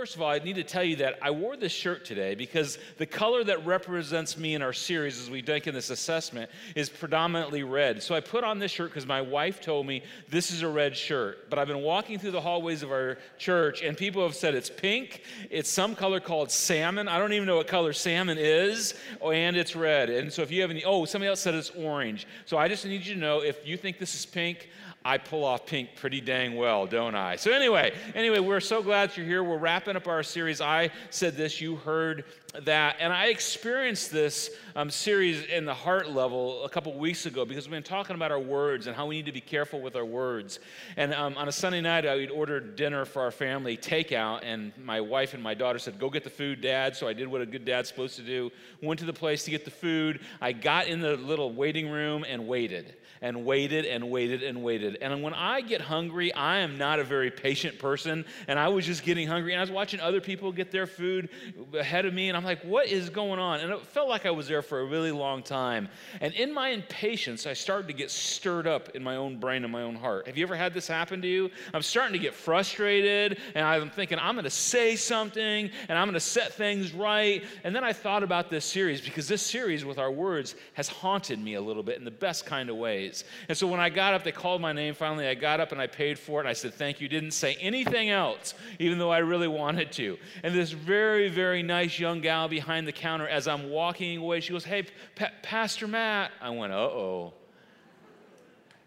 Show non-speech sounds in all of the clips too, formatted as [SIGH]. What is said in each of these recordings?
First of all, I need to tell you that I wore this shirt today because the color that represents me in our series as we take in this assessment is predominantly red. So I put on this shirt because my wife told me this is a red shirt. But I've been walking through the hallways of our church and people have said it's pink, it's some color called salmon. I don't even know what color salmon is, oh, and it's red. And so if you have any, oh, somebody else said it's orange. So I just need you to know if you think this is pink, I pull off pink pretty dang well, don't I? So anyway, anyway, we're so glad you're here. We're wrapping up our series. I said this, you heard that, and I experienced this um, series in the heart level a couple weeks ago because we've been talking about our words and how we need to be careful with our words. And um, on a Sunday night, I would order dinner for our family takeout, and my wife and my daughter said, "Go get the food, Dad." So I did what a good dad's supposed to do. Went to the place to get the food. I got in the little waiting room and waited and waited and waited and waited. And when I get hungry, I am not a very patient person. And I was just getting hungry. And I was watching other people get their food ahead of me. And I'm like, what is going on? And it felt like I was there for a really long time. And in my impatience, I started to get stirred up in my own brain and my own heart. Have you ever had this happen to you? I'm starting to get frustrated. And I'm thinking, I'm going to say something and I'm going to set things right. And then I thought about this series because this series with our words has haunted me a little bit in the best kind of ways. And so when I got up, they called my name finally. I got up and I paid for it. I said, Thank you. Didn't say anything else, even though I really [LAUGHS] wanted to. And this very, very nice young gal behind the counter, as I'm walking away, she goes, Hey, pa- Pastor Matt. I went, Uh oh.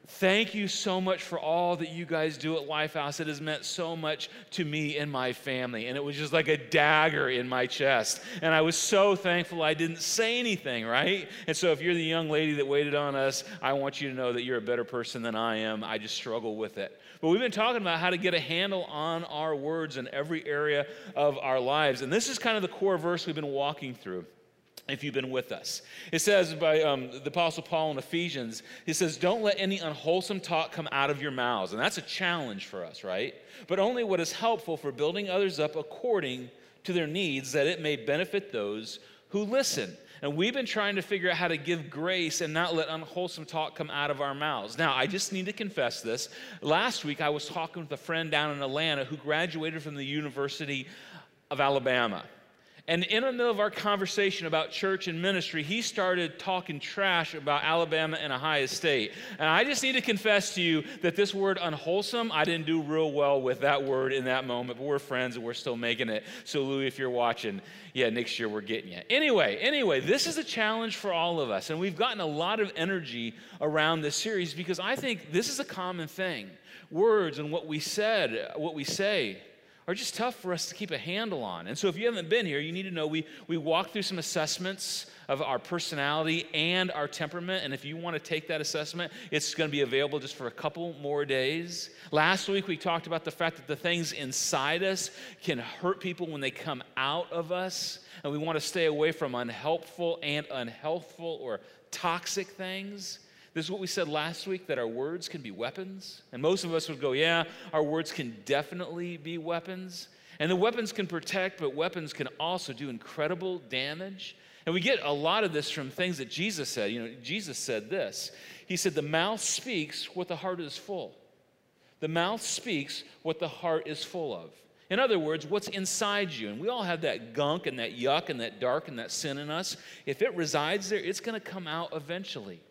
Thank you so much for all that you guys do at Lifehouse. It has meant so much to me and my family. And it was just like a dagger in my chest. And I was so thankful I didn't say anything, right? And so if you're the young lady that waited on us, I want you to know that you're a better person than I am. I just struggle with it. But we've been talking about how to get a handle on our words in every area of our lives. And this is kind of the core verse we've been walking through if you've been with us. It says by um, the Apostle Paul in Ephesians, he says, Don't let any unwholesome talk come out of your mouths. And that's a challenge for us, right? But only what is helpful for building others up according to their needs, that it may benefit those who listen. And we've been trying to figure out how to give grace and not let unwholesome talk come out of our mouths. Now, I just need to confess this. Last week, I was talking with a friend down in Atlanta who graduated from the University of Alabama. And in the middle of our conversation about church and ministry, he started talking trash about Alabama and Ohio State. And I just need to confess to you that this word unwholesome, I didn't do real well with that word in that moment, but we're friends and we're still making it. So, Louie, if you're watching, yeah, next year we're getting you. Anyway, anyway, this is a challenge for all of us. And we've gotten a lot of energy around this series because I think this is a common thing. Words and what we said, what we say are just tough for us to keep a handle on. And so, if you haven't been here, you need to know we, we walk through some assessments of our personality and our temperament. And if you want to take that assessment, it's going to be available just for a couple more days. Last week, we talked about the fact that the things inside us can hurt people when they come out of us. And we want to stay away from unhelpful and unhealthful or toxic things. This is what we said last week that our words can be weapons. And most of us would go, yeah, our words can definitely be weapons. And the weapons can protect, but weapons can also do incredible damage. And we get a lot of this from things that Jesus said. You know, Jesus said this He said, The mouth speaks what the heart is full. The mouth speaks what the heart is full of. In other words, what's inside you. And we all have that gunk and that yuck and that dark and that sin in us. If it resides there, it's going to come out eventually.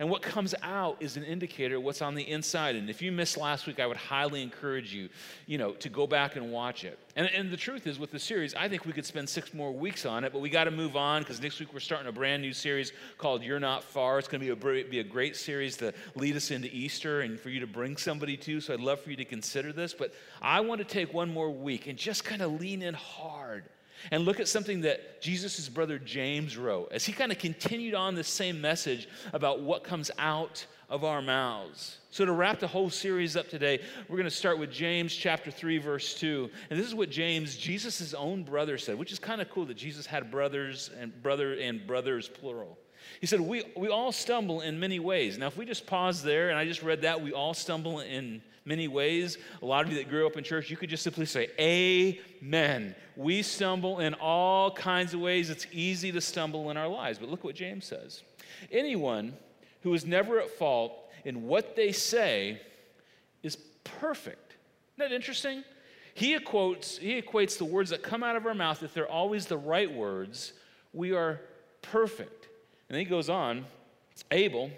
And what comes out is an indicator of what's on the inside. And if you missed last week, I would highly encourage you, you know, to go back and watch it. And, and the truth is, with the series, I think we could spend six more weeks on it, but we got to move on because next week we're starting a brand new series called You're Not Far. It's going to be a, be a great series to lead us into Easter and for you to bring somebody to. So I'd love for you to consider this. But I want to take one more week and just kind of lean in hard and look at something that Jesus' brother James wrote as he kind of continued on the same message about what comes out of our mouths. So, to wrap the whole series up today, we're going to start with James chapter 3, verse 2. And this is what James, Jesus' own brother, said, which is kind of cool that Jesus had brothers and brother and brothers, plural. He said, we, we all stumble in many ways. Now, if we just pause there and I just read that, we all stumble in many ways. A lot of you that grew up in church, you could just simply say, Amen. We stumble in all kinds of ways. It's easy to stumble in our lives. But look what James says anyone who is never at fault in what they say is perfect. Isn't that interesting? He equates, he equates the words that come out of our mouth, if they're always the right words, we are perfect. And then he goes on, able,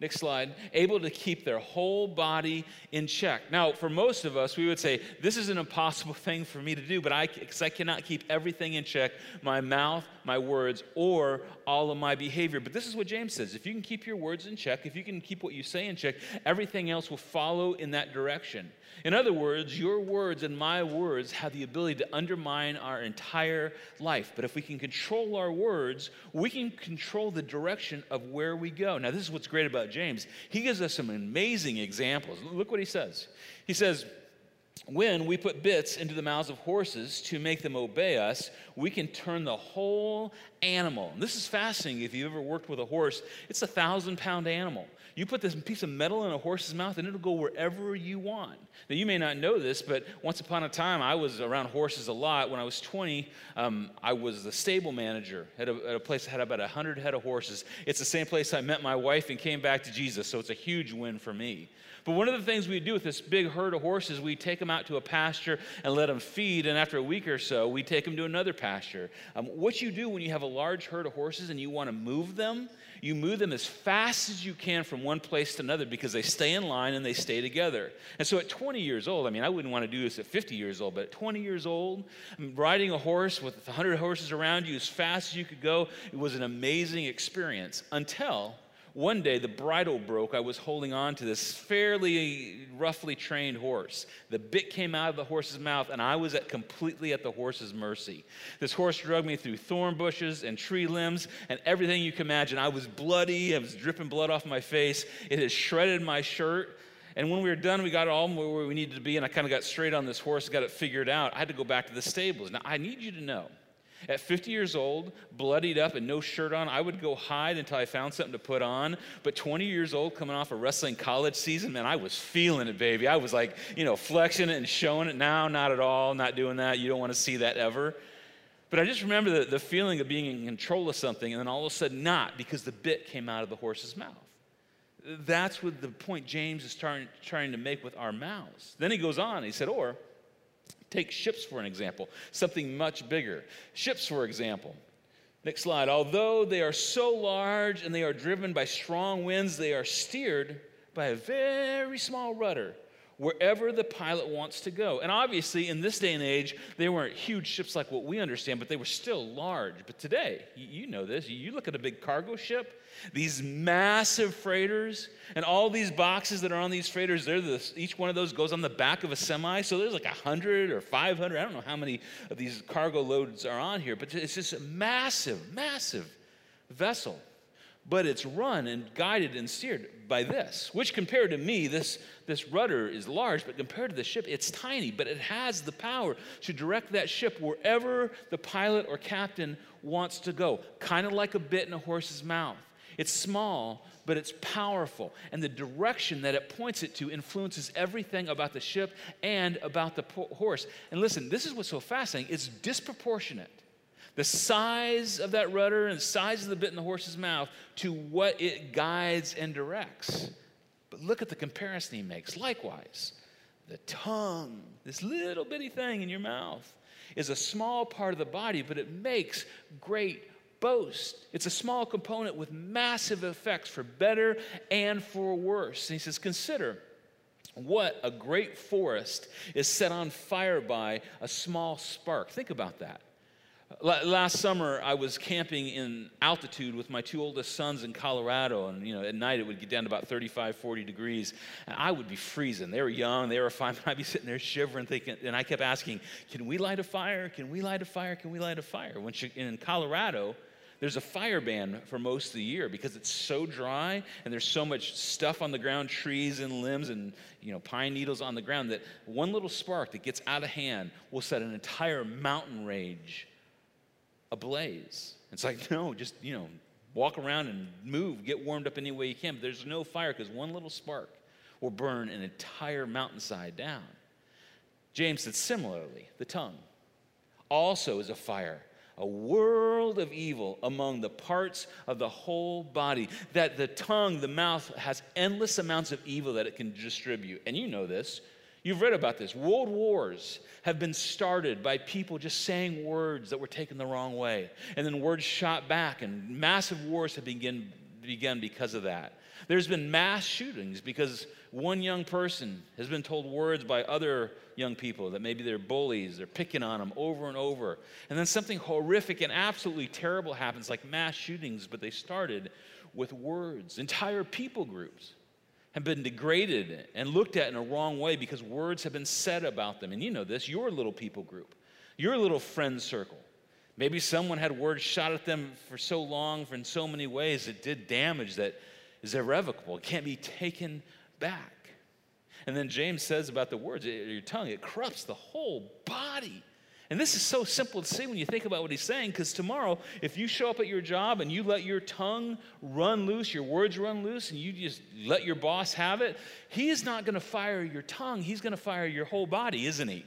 Next slide. Able to keep their whole body in check. Now, for most of us, we would say, this is an impossible [LAUGHS] thing for me to do, but I, because I cannot keep everything in check my mouth, my words, or all of my behavior. But this is what James says if you can keep your words in check, if you can keep what you say in check, everything else will follow in that direction. In other words, your words and my words have the ability to undermine our entire life. But if we can control our words, we can control the direction of where we go. Now, this is what's great about James. He gives us some amazing examples. Look what he says. He says, when we put bits into the mouths of horses to make them obey us, we can turn the whole animal. And this is fascinating if you've ever worked with a horse. It's a thousand pound animal. You put this piece of metal in a horse's mouth and it'll go wherever you want. Now, you may not know this, but once upon a time, I was around horses a lot. When I was 20, um, I was the stable manager at a, at a place that had about 100 head of horses. It's the same place I met my wife and came back to Jesus, so it's a huge win for me. But one of the things we do with this big herd of horses, we take them out to a pasture and let them feed, and after a week or so, we take them to another pasture. Um, what you do when you have a large herd of horses and you want to move them, you move them as fast as you can from one place to another because they stay in line and they stay together. And so at 20 years old, I mean, I wouldn't want to do this at 50 years old, but at 20 years old, riding a horse with 100 horses around you as fast as you could go, it was an amazing experience until one day, the bridle broke. I was holding on to this fairly roughly trained horse. The bit came out of the horse's mouth, and I was at completely at the horse's mercy. This horse dragged me through thorn bushes and tree limbs and everything you can imagine. I was bloody. I was dripping blood off my face. It had shredded my shirt. And when we were done, we got all where we needed to be, and I kind of got straight on this horse, got it figured out. I had to go back to the stables. Now, I need you to know at 50 years old, bloodied up and no shirt on, I would go hide until I found something to put on. But 20 years old, coming off a wrestling college season, man, I was feeling it, baby. I was like, you know, flexing it and showing it. Now, not at all, not doing that. You don't want to see that ever. But I just remember the, the feeling of being in control of something and then all of a sudden not because the bit came out of the horse's mouth. That's what the point James is trying, trying to make with our mouths. Then he goes on, he said, or Take ships for an example, something much bigger. Ships, for example. Next slide. Although they are so large and they are driven by strong winds, they are steered by a very small rudder wherever the pilot wants to go. And obviously, in this day and age, they weren't huge ships like what we understand, but they were still large. But today, you know this, you look at a big cargo ship, these massive freighters, and all these boxes that are on these freighters, they're the, each one of those goes on the back of a semi. So there's like 100 or 500, I don't know how many of these cargo loads are on here, but it's just a massive, massive vessel but it's run and guided and steered by this, which compared to me, this, this rudder is large, but compared to the ship, it's tiny, but it has the power to direct that ship wherever the pilot or captain wants to go, kind of like a bit in a horse's mouth. It's small, but it's powerful. And the direction that it points it to influences everything about the ship and about the horse. And listen, this is what's so fascinating it's disproportionate the size of that rudder and the size of the bit in the horse's mouth to what it guides and directs. But look at the comparison he makes. Likewise, the tongue, this little bitty thing in your mouth, is a small part of the body, but it makes great boast. It's a small component with massive effects for better and for worse. And he says, Consider what a great forest is set on fire by a small spark. Think about that. Last summer, I was camping in altitude with my two oldest sons in Colorado, and you know, at night it would get down to about 35, 40 degrees, and I would be freezing. They were young, they were fine, [LAUGHS] but I'd be sitting there shivering, thinking, and I kept asking, "Can we light a fire? Can we light a fire? Can we light a fire?" When she, in Colorado, there's a fire ban for most of the year because it's so dry and there's so much stuff on the ground, trees and limbs and you know pine needles on the ground that one little spark that gets out of hand will set an entire mountain range ablaze. It's like, no, just, you know, walk around and move, get warmed up any way you can. But there's no fire because one little spark will burn an entire mountainside down. James said, similarly, the tongue also is a fire, a world of evil among the parts of the whole body. That the tongue, the mouth, has endless amounts of evil that it can distribute. And you know this. You've read about this. World wars have been started by people just saying words that were taken the wrong way. And then words shot back, and massive wars have begun, begun because of that. There's been mass shootings because one young person has been told words by other young people that maybe they're bullies, they're picking on them over and over. And then something horrific and absolutely terrible happens, like mass shootings, but they started with words. Entire people groups have been degraded and looked at in a wrong way because words have been said about them. And you know this, your little people group, your little friend circle. Maybe someone had words shot at them for so long, for in so many ways, it did damage that is irrevocable. It can't be taken back. And then James says about the words, your tongue, it corrupts the whole body. And this is so simple to see when you think about what he's saying, because tomorrow, if you show up at your job and you let your tongue run loose, your words run loose, and you just let your boss have it, he is not going to fire your tongue. He's going to fire your whole body, isn't he?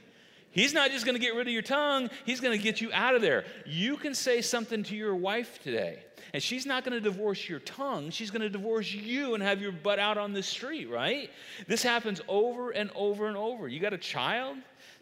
He's not just going to get rid of your tongue, he's going to get you out of there. You can say something to your wife today, and she's not going to divorce your tongue, she's going to divorce you and have your butt out on the street, right? This happens over and over and over. You got a child,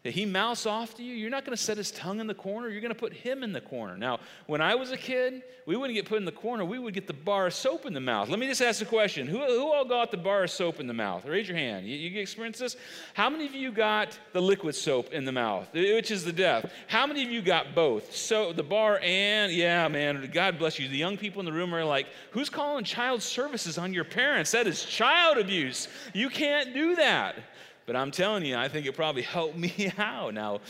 that he mouths off to you, you're not going to set his tongue in the corner. You're going to put him in the corner. Now, when I was a kid, we wouldn't get put in the corner. We would get the bar of soap in the mouth. Let me just ask a question. Who, who all got the bar of soap in the mouth? Raise your hand. You, you experience this? How many of you got the liquid soap in the mouth, which is the death? How many of you got both? So the bar and, yeah, man, God bless you. The young people in the room are like, who's calling child services on your parents? That is child abuse. You can't do that. But I'm telling you, I think it probably [LAUGHS] helped me out. Now,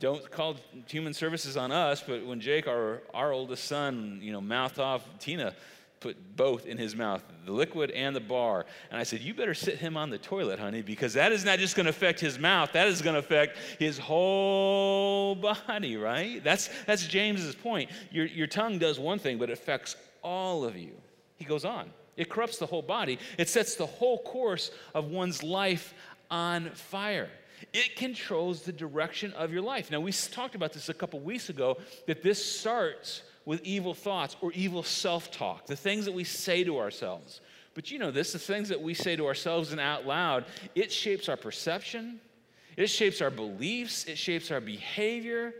don't call human services on us, but when Jake, our, our oldest son, you know, mouthed off Tina, put both in his mouth, the liquid and the bar. And I said, You better sit him on the toilet, honey, because that is not just going to affect his mouth, that is going to affect his whole [LAUGHS] body, right? That's, that's James's point. Your, your tongue does one thing, but it affects all of you. He goes on. It corrupts the whole body. It sets the whole course of one's life on fire. It controls the direction of your life. Now, we talked about this a couple weeks ago that this starts with evil thoughts or evil self talk, the things that we say to ourselves. But you know this the things that we say to ourselves and out loud, it shapes our perception, it shapes our beliefs, it shapes our behavior,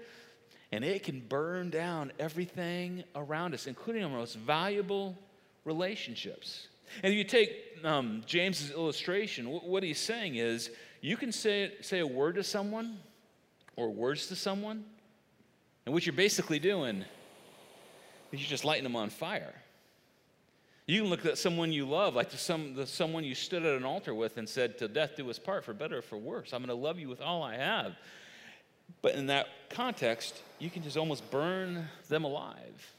and it can burn down everything around us, including our most valuable relationships. And if you take um, James's illustration, what he's saying is you can say, say a word to someone or words to someone, and what you're basically doing is you're just lighting them on fire. You can look at someone you love, like the, some, the someone you stood at an altar with and said, Till death do us part, for better or for worse. I'm going to love you with all I have. But in that context, you can just almost burn them alive.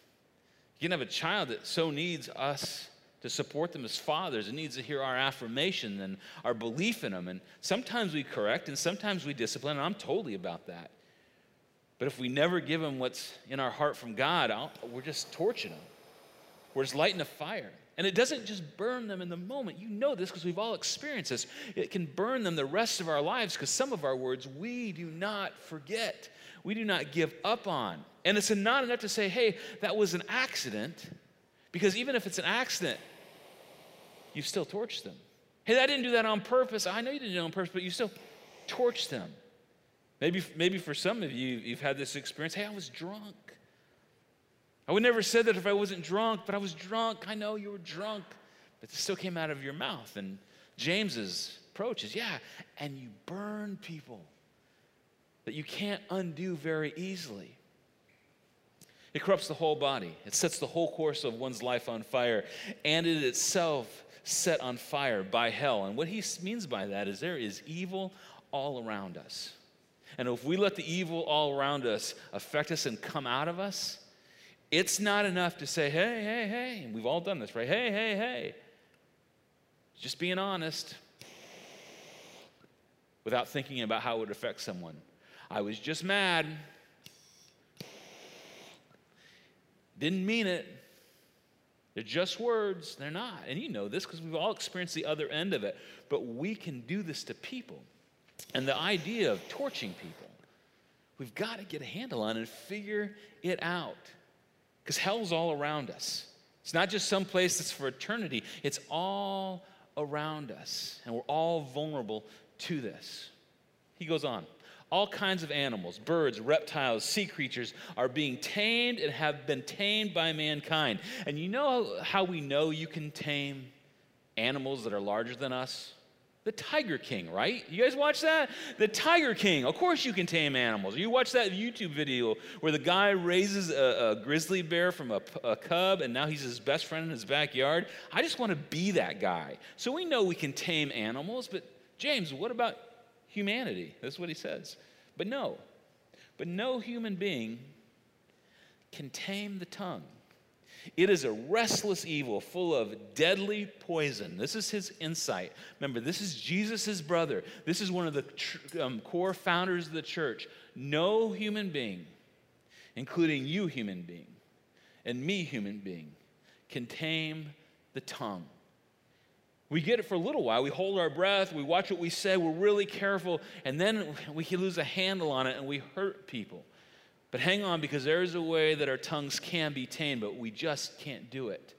You can have a child that so needs us to support them as fathers. It needs to hear our affirmation and our belief in them. And sometimes we correct and sometimes we discipline, and I'm totally about that. But if we never give them what's in our heart from God, I'll, we're just torching them. We're just lighting a fire. And it doesn't just burn them in the moment. You know this because we've all experienced this. It can burn them the rest of our lives because some of our words we do not forget, we do not give up on. And it's not enough to say, hey, that was an accident. Because even if it's an accident, you've still torched them. Hey, I didn't do that on purpose. I know you didn't do it on purpose, but you still torched them. Maybe, maybe for some of you, you've had this experience. Hey, I was drunk. I would never said that if I wasn't drunk, but I was drunk. I know you were drunk, but it still came out of your mouth. And James's approach is, yeah, and you burn people that you can't undo very easily. It corrupts the whole body. It sets the whole course of one's life on fire, and it itself set on fire by hell. And what he means by that is there is evil all around us. And if we let the evil all around us affect us and come out of us, it's not enough to say, hey, hey, hey. And we've all done this, right? Hey, hey, hey. Just being honest without thinking about how it would affect someone. I was just mad. Didn't mean it. They're just words. They're not. And you know this because we've all experienced the other end of it. But we can do this to people. And the idea of torching people, we've got to get a handle on it and figure it out. Because hell's all around us. It's not just some place that's for eternity, it's all around us. And we're all vulnerable to this. He goes on. All kinds of animals, birds, reptiles, sea creatures are being tamed and have been tamed by mankind. And you know how we know you can tame animals that are larger than us? The Tiger King, right? You guys watch that? The Tiger King. Of course, you can tame animals. You watch that YouTube video where the guy raises a, a grizzly bear from a, a, cub and now he's his best friend in his backyard. I just want to be that guy. So we know we can tame animals, but James, what about humanity? That's what he says. But no, but no human being can tame the tongue. It is a restless evil full of deadly poison. This is his insight. Remember, this is Jesus' brother. This is one of the tr- um, core founders of the church. No human being, including you, human being, and me, human being, can tame the tongue. We get it for a little while. We hold our breath. We watch what we say. We're really careful. And then we can lose a handle on it and we hurt people. But hang on because there is a way that our tongues can be tamed, but we just can't do it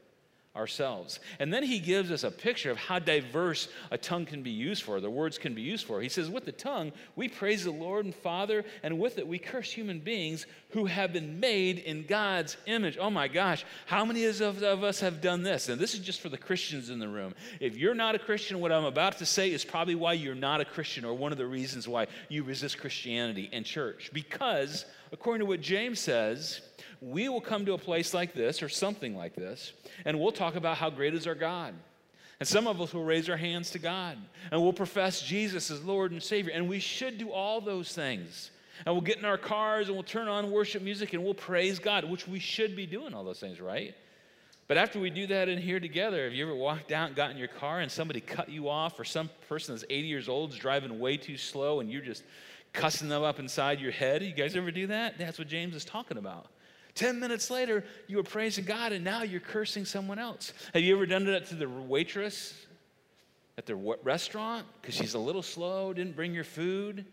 ourselves. And then he gives us a picture of how diverse a tongue can be used for, the words can be used for. He says, With the tongue, we praise the Lord and Father, and with it, we curse human beings who have been made in God's image. Oh my gosh, how many of, of us have done this? And this is just for the Christians in the room. If you're not a Christian, what I'm about to say is probably why you're not a Christian, or one of the reasons why you resist Christianity and church. Because, according to what James says, we will come to a place like this or something like this, and we'll talk about how great is our God. And some of us will raise our hands to God and we'll profess Jesus as Lord and Savior. And we should do all those things. And we'll get in our cars and we'll turn on worship music and we'll praise God, which we should be doing all those things, right? But after we do that in here together, have you ever walked out and got in your car and somebody cut you off, or some person that's 80 years old is driving way too slow and you're just cussing them up inside your head? You guys ever do that? That's what James is talking about. 10 minutes later, you were praising God and now you're cursing someone else. Have you ever done that to the waitress at the restaurant because she's a little slow, didn't bring your food?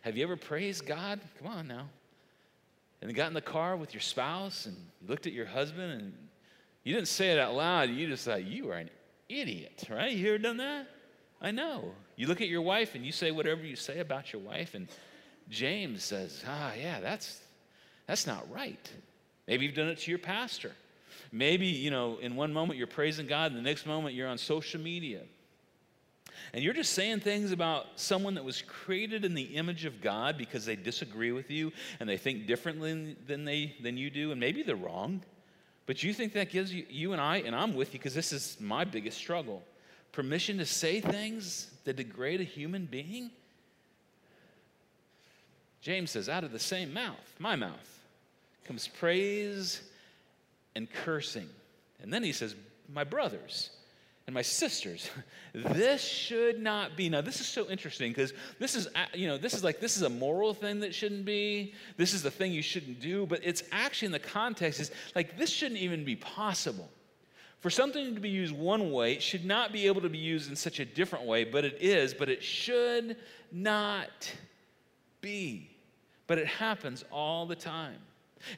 Have you ever praised God? Come on now. And got in the car with your spouse and looked at your husband and you didn't say it out loud. You just thought, you are an idiot, right? You ever done that? I know. You look at your wife and you say whatever you say about your wife, and James says, ah, yeah, that's, that's not right. Maybe you've done it to your pastor. Maybe, you know, in one moment you're praising God, and the next moment you're on social media. And you're just saying things about someone that was created in the image of God because they disagree with you and they think differently than, they, than you do, and maybe they're wrong. But you think that gives you, you and I, and I'm with you because this is my biggest struggle, permission to say things that degrade a human being? James says, out of the same mouth, my mouth, comes praise and cursing. And then he says, My brothers and my sisters, [LAUGHS] this should not be. Now, this is so interesting because this is, uh, you know, this is like, this is a moral thing that shouldn't be. This is the thing you shouldn't do. But it's actually in the context is like, this shouldn't even be possible. For something to be used one way, it should not be able to be used in such a different way, but it is, but it should not be. But it happens all the time.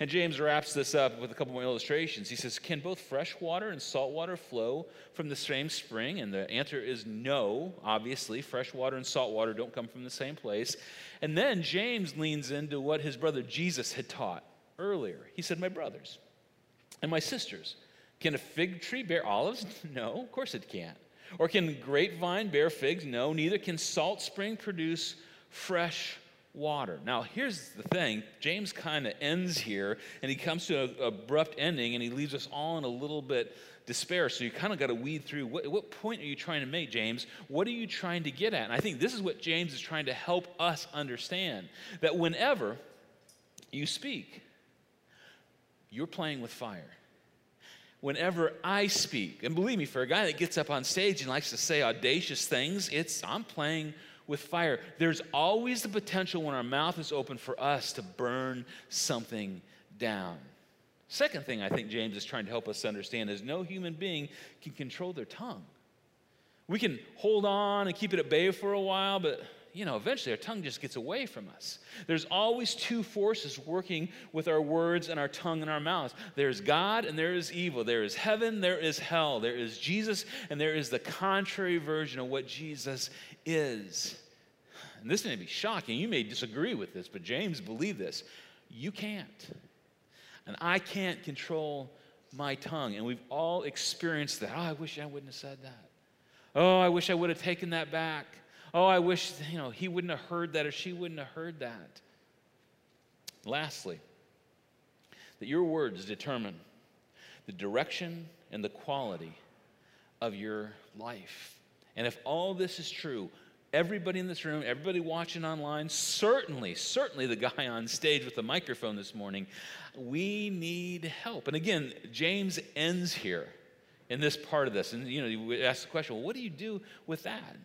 And James wraps this up with a couple more illustrations. He says, Can both fresh water and salt water flow from the same spring? And the answer is no, obviously. Fresh water and salt water don't come from the same place. And then James leans into what his brother Jesus had taught earlier. He said, My brothers and my sisters, can a fig tree bear olives? [LAUGHS] No, of course it can't. Or can grapevine bear figs? No, neither can salt spring produce fresh water. Now, here's the thing James kind of ends here and he comes to an abrupt ending and he leaves us all in a little bit despair. So you kind of got to weed through what, what point are you trying to make, James? What are you trying to get at? And I think this is what James is trying to help us understand that whenever you speak, you're playing with fire whenever I speak. And believe me, for a guy that gets up on stage and likes to say audacious things, it's I'm playing with fire. There's always the potential when our mouth is open for us to burn something down. Second thing I think James is trying to help us understand is no human being can control their tongue. We can hold on and keep it at bay for a while, but you know, eventually our tongue just gets away from us. There's always two forces working with our words and our tongue and our mouths. There's God and there is evil. There is heaven, there is hell. There is Jesus and there is the contrary version of what Jesus is. and this may be shocking, you may disagree with this, but James believed this. You can't. And I can't control my tongue. And we've all experienced that. Oh, I wish I wouldn't have said that. Oh, I wish I would have taken that back. Oh, I wish, you know, he wouldn't have heard that or she wouldn't have heard that. Lastly, that your words determine the direction and the quality of your life. And if all this is true, everybody in this room, everybody watching online, certainly, certainly the guy on stage with the microphone this morning, we need help. And again, James ends here in this part of this. And you know, you ask the question, well, what do you do with that?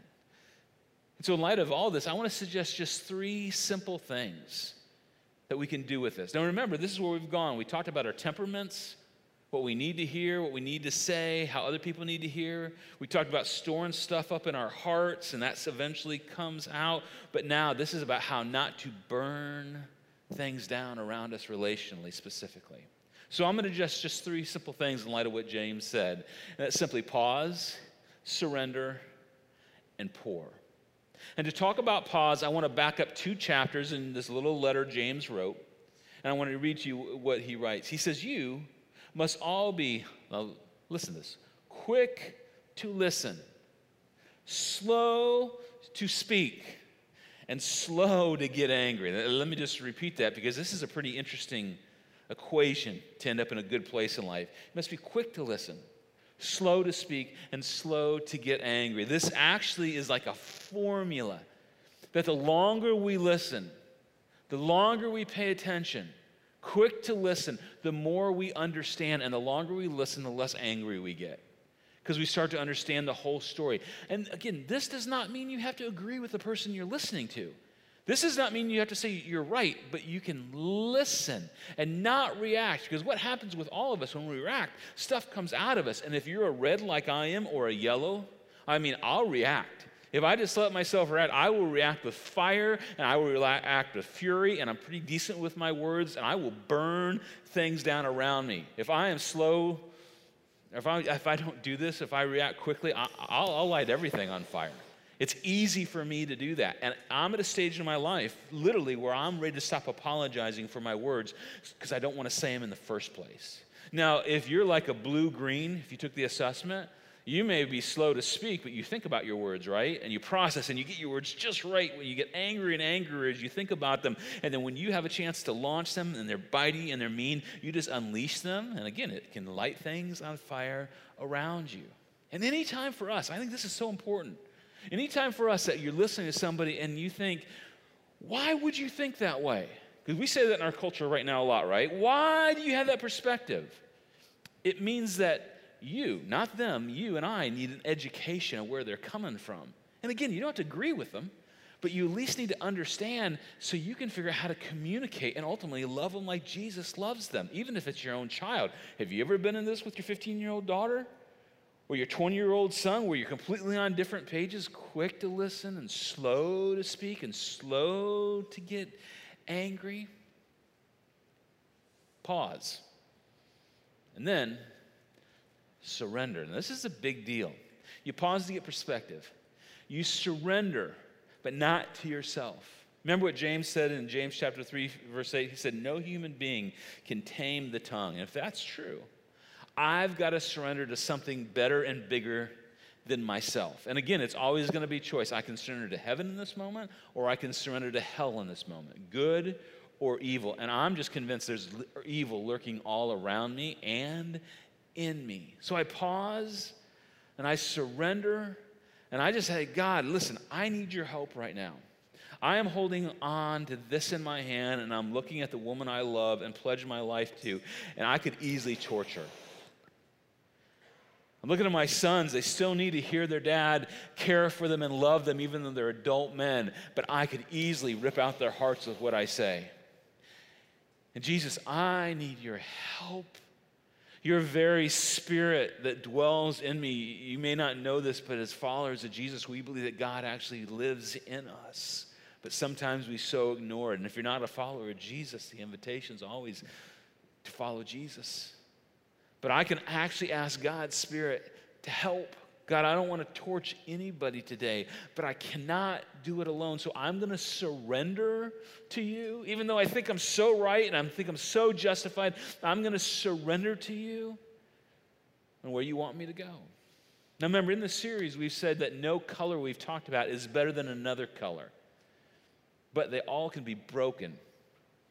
And so, in light of all this, I want to suggest just three simple things that we can do with this. Now, remember, this is where we've gone. We talked about our temperaments, what we need to hear, what we need to say, how other people need to hear. We talked about storing stuff up in our hearts, and that eventually comes out. But now, this is about how not to burn things down around us relationally, specifically. So, I'm going to just just three simple things in light of what James said. And that's simply pause, surrender, and pour. And to talk about pause, I want to back up two chapters in this little letter James wrote. And I want to read to you what he writes. He says, You must all be, now listen to this, quick to listen, slow to speak, and slow to get angry. Let me just repeat that because this is a pretty interesting equation to end up in a good place in life. You must be quick to listen, slow to speak, and slow to get angry. This actually is like a formula that the longer we listen, the longer we pay attention, quick to listen, the more we understand, and the longer we listen, the less angry we get. Because we start to understand the whole story. And again, this does not mean you have to agree with the person you're listening to. This does not mean you have to say you're right, but you can listen and not react. Because what happens with all of us when we react, stuff comes out of us. And if you're a red like I am or a yellow, I mean, I'll react. If I just let myself react, I will react with fire and I will react with fury, and I'm pretty decent with my words, and I will burn things down around me. If I am slow, if I, if I don't do this, if I react quickly, I, I'll, I'll light everything on fire. It's easy for me to do that. And I'm at a stage in my life, literally, where I'm ready to stop apologizing for my words because I don't want to say them in the first place. Now, if you're like a blue green, if you took the assessment, you may be slow to speak, but you think about your words, right? And you process and you get your words just right when you get angry and angrier as you think about them. And then when you have a chance to launch them and they're bitey and they're mean, you just unleash them. And again, it can light things on fire around you. And anytime for us, I think this is so important. Anytime for us that you're listening to somebody and you think, why would you think that way? Because we say that in our culture right now a lot, right? Why do you have that perspective? It means that you, not them, you and I need an education of where they're coming from. And again, you don't have to agree with them, but you at least need to understand so you can figure out how to communicate and ultimately love them like Jesus loves them, even if it's your own child. Have you ever been in this with your 15 year old daughter? Your 20 year old son, where you're completely on different pages, quick to listen and slow to speak and slow to get angry. Pause. And then surrender. And this is a big deal. You pause to get perspective. You surrender, but not to yourself. Remember what James said in James chapter 3, verse 8? He said, No human being can tame the tongue. And if that's true, I've got to surrender to something better and bigger than myself. And again, it's always going to be choice. I can surrender to heaven in this moment, or I can surrender to hell in this moment, good or evil. And I'm just convinced there's evil lurking all around me and in me. So I pause and I surrender and I just say, God, listen, I need your help right now. I am holding on to this in my hand and I'm looking at the woman I love and pledge my life to, and I could easily torture. I'm looking at my sons. They still need to hear their dad care for them and love them, even though they're adult men. But I could easily rip out their hearts with what I say. And Jesus, I need your help. Your very spirit that dwells in me. You may not know this, but as followers of Jesus, we believe that God actually lives in us. But sometimes we so ignore it. And if you're not a follower of Jesus, the invitation is always to follow Jesus. But I can actually ask God's Spirit to help God, I don't want to torch anybody today, but I cannot do it alone. So I'm going to surrender to you. Even though I think I'm so right and I think I'm so justified, I'm going to surrender to you and where you want me to go. Now, remember, in the series, we've said that no color we've talked about is better than another color, but they all can be broken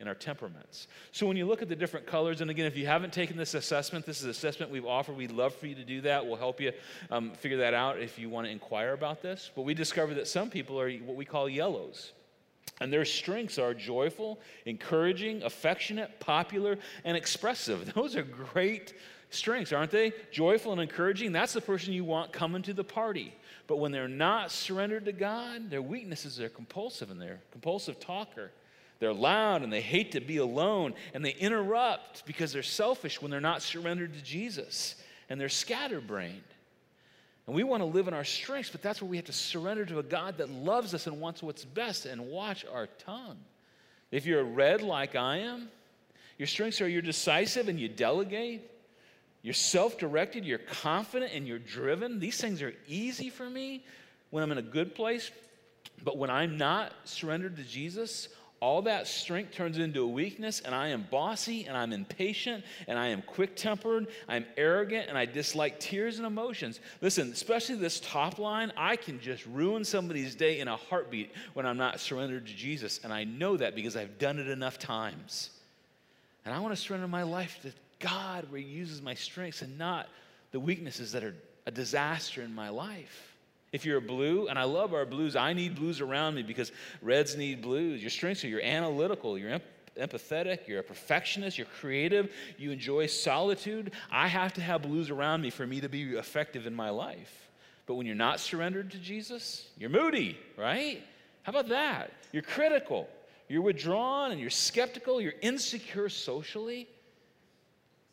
in our temperaments. So when you look at the different colors, and again, if you haven't taken this assessment, this is an assessment we've offered. We'd love for you to do that. We'll help you um, figure that out if you want to inquire about this. But we discovered that some people are what we call yellows. And their strengths are joyful, encouraging, affectionate, popular, and expressive. [LAUGHS] Those are great strengths, aren't they? Joyful and encouraging. That's the person you want coming to the party. But when they're not surrendered to God, their weaknesses, they're compulsive and they're compulsive talker. They're loud and they hate to be alone and they interrupt because they're selfish when they're not surrendered to Jesus and they're scatterbrained. And we want to live in our strengths, but that's where we have to surrender to a God that loves us and wants what's best and watch our tongue. If you're red like I am, your strengths are you're decisive and you delegate, you're self directed, you're confident, and you're driven. These things are easy for me when I'm in a good place, but when I'm not surrendered to Jesus, all that strength turns into a weakness, and I am bossy, and I'm impatient, and I am quick tempered, I'm arrogant, and I dislike tears and emotions. Listen, especially this top line, I can just ruin somebody's day in a heartbeat when I'm not surrendered to Jesus, and I know that because I've done it enough times. And I want to surrender my life to God where He uses my strengths and not the weaknesses that are a disaster in my life. If you're a blue, and I love our blues, I need blues around me because reds need blues. Your strengths are you're analytical, you're empathetic, you're a perfectionist, you're creative, you enjoy solitude. I have to have blues around me for me to be effective in my life. But when you're not surrendered to Jesus, you're moody, right? How about that? You're critical, you're withdrawn, and you're skeptical, you're insecure socially.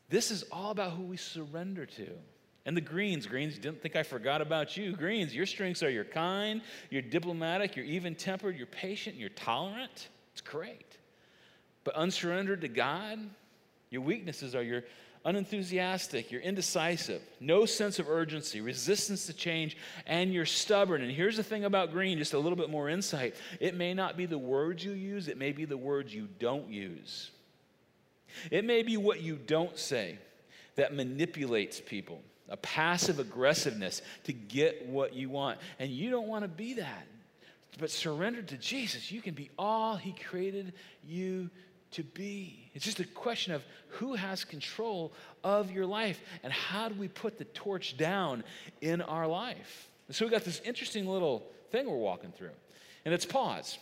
This is all about who we surrender to. And the greens, greens, didn't think I forgot about you. Greens, your strengths are you're kind, you're diplomatic, you're even tempered, you're patient, you're tolerant. It's great. But unsurrendered to God, your weaknesses are you're unenthusiastic, you're indecisive, no sense of urgency, resistance to change, and you're stubborn. And here's the thing about green, just a little bit more insight. It may not be the words you use, it may be the words you don't use. It may be what you don't say that manipulates people a passive aggressiveness to get what you want. And you don't want to be that. But surrendered to Jesus, you can be all He created you to be. It's just a question of who has control of your life and how do we put the torch down in our life. And so we got this interesting little thing we're walking through. And it's pause.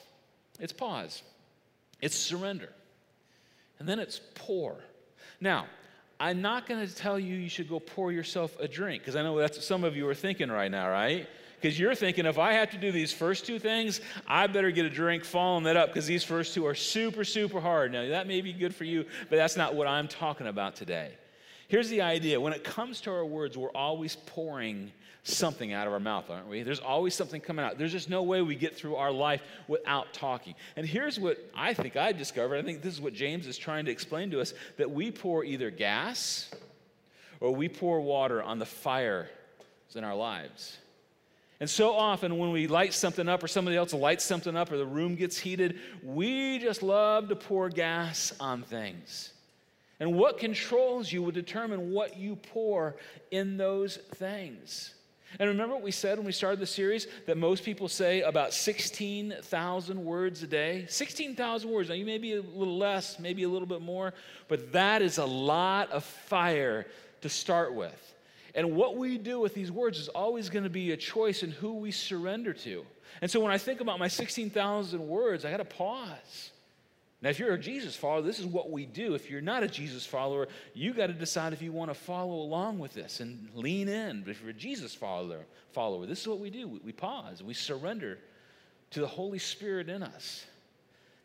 It's pause. It's surrender. And then it's pour. Now, I'm not going to tell you you should go pour yourself a drink because I know that's what some of you are thinking right now, right? Because you're thinking if I have to do these first two things, I better get a drink following that up because these first two are super, super hard. Now, that may be good for you, but that's not what I'm talking about today. Here's the idea when it comes to our words, we're always pouring something out of our mouth, aren't we? There's always something coming out. There's just no way we get through our life without talking. And here's what I think I discovered. I think this is what James is trying to explain to us that we pour either gas or we pour water on the fire in our lives. And so often, when we light something up, or somebody else lights something up, or the room gets heated, we just love to pour gas on things. And what controls you will determine what you pour in those things. And remember what we said when we started the series that most people say about 16,000 words a day? 16,000 words. Now, you may be a little less, maybe a little bit more, but that is a lot of fire to start with. And what we do with these words is always going to be a choice in who we surrender to. And so when I think about my 16,000 words, I got to pause. Now, if you're a Jesus follower, this is what we do. If you're not a Jesus follower, you got to decide if you want to follow along with this and lean in. But if you're a Jesus follower, follower, this is what we do. We, we pause, we surrender to the Holy Spirit in us.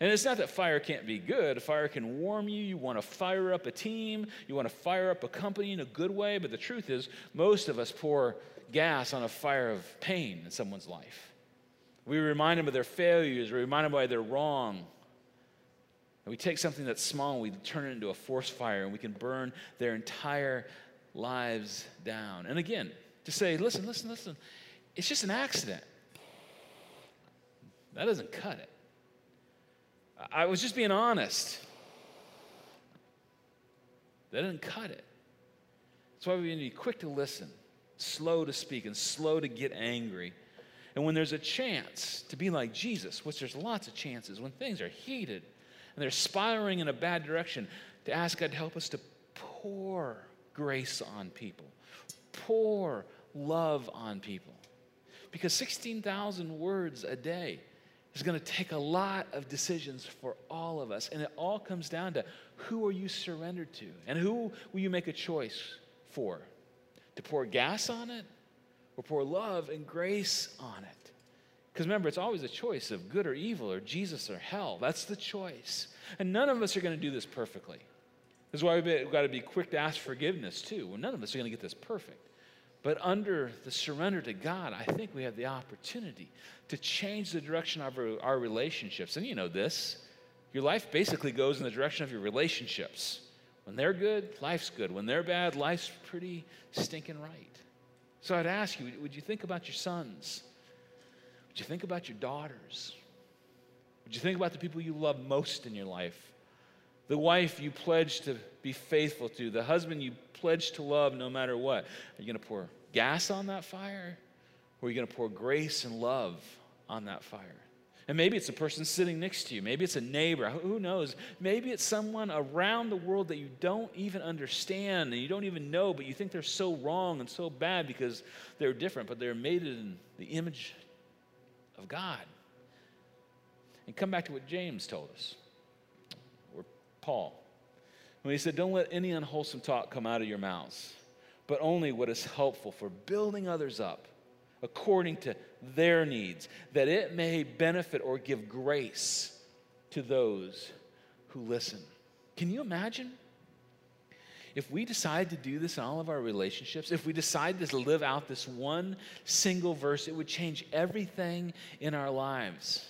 And it's not that fire can't be good. Fire can warm you. You want to fire up a team. You want to fire up a company in a good way. But the truth is, most of us pour gas on a fire of pain in someone's life. We remind them of their failures. We remind them why they're wrong. And we take something that's small and we turn it into a force fire and we can burn their entire lives down. And again, to say, listen, listen, listen, it's just an accident. That doesn't cut it. I was just being honest. That doesn't cut it. That's why we need to be quick to listen, slow to speak, and slow to get angry. And when there's a chance to be like Jesus, which there's lots of chances, when things are heated and they're spiraling in a bad direction, to ask God to help us to pour grace on people, pour love on people. Because 16,000 words a day is going to take a lot of decisions for all of us. And it all comes down to who are you surrendered to? And who will you make a choice for? To pour gas on it or pour love and grace on it? Because remember, it's always a choice of good or evil or Jesus or hell. That's the choice. And none of us are going to do this perfectly. This is why we've got to be quick to ask forgiveness, too. Well, none of us are going to get this perfect. But under the surrender to God, I think we have the opportunity to change the direction of our, our, relationships. And you know this your life basically goes in the direction of your relationships. When they're good, life's good. When they're bad, life's pretty stinking right. So I'd ask you would you think about your sons? Would you think about your daughters? Would you think about the people you love most in your life? The wife you pledged to be faithful to, the husband you pledged to love no matter what. Are you going to pour gas on that fire? Or are you going to pour grace and love on that fire? And maybe it's a person sitting next to you. Maybe it's a neighbor. Who knows? Maybe it's someone around the world that you don't even understand and you don't even know, but you think they're so wrong and so bad because they're different, but they're made in the image of God. And come back to what James told us, or Paul when he said, Don't let any unwholesome talk come out of your mouths, but only what is helpful for building others up according to their needs, that it may benefit or give grace to those who listen. Can you imagine? If we decide to do this in all of our relationships, if we decide to live out this one single verse, it would change everything in our lives.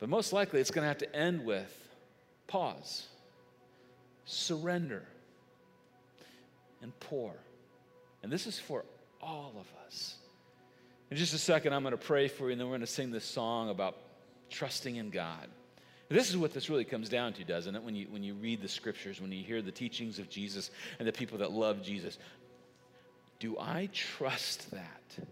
But most likely, it's going to have to end with pause surrender, and pour. And this is for all of us. In just a second, I'm going to pray for you, and then we're going to sing this song about trusting in God. This is what this really comes down to, doesn't it? When you, when you read the scriptures, when you hear the teachings of Jesus and the people that love Jesus. Do I trust that?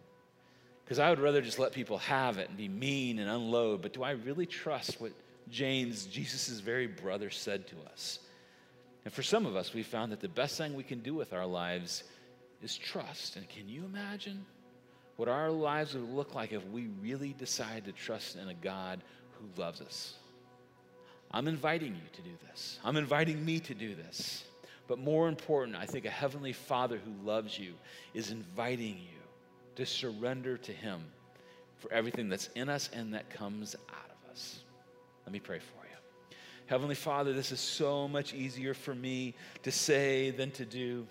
Because I would rather just let people have it and be mean and unload, but do I really trust what James, Jesus' very brother, said to us? And for some of us, we found that the best thing we can do with our lives is trust. And can you imagine what our lives would look like if we really decide to trust in a God who loves us? I'm inviting you to do this. I'm inviting me to do this. But more important, I think a heavenly Father who loves you is inviting you to surrender to Him for everything that's in us and that comes out of us. Let me pray for you. Heavenly Father, this is so much easier for me to say than to do.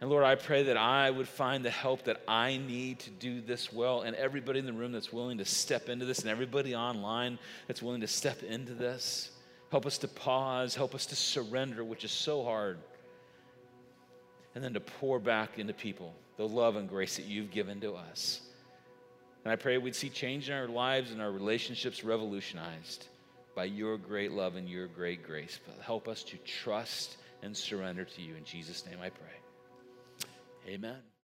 And Lord, I pray that I would find the help that I need to do this well, and everybody in the room that's willing to step into this, and everybody online that's willing to step into this. Help us to pause, help us to surrender, which is so hard. And then to pour back into people the love and grace that you've given to us. And I pray we'd see change in our lives and our relationships revolutionized by your great love and your great grace. But help us to trust and surrender to you. In Jesus' name I pray. Amen.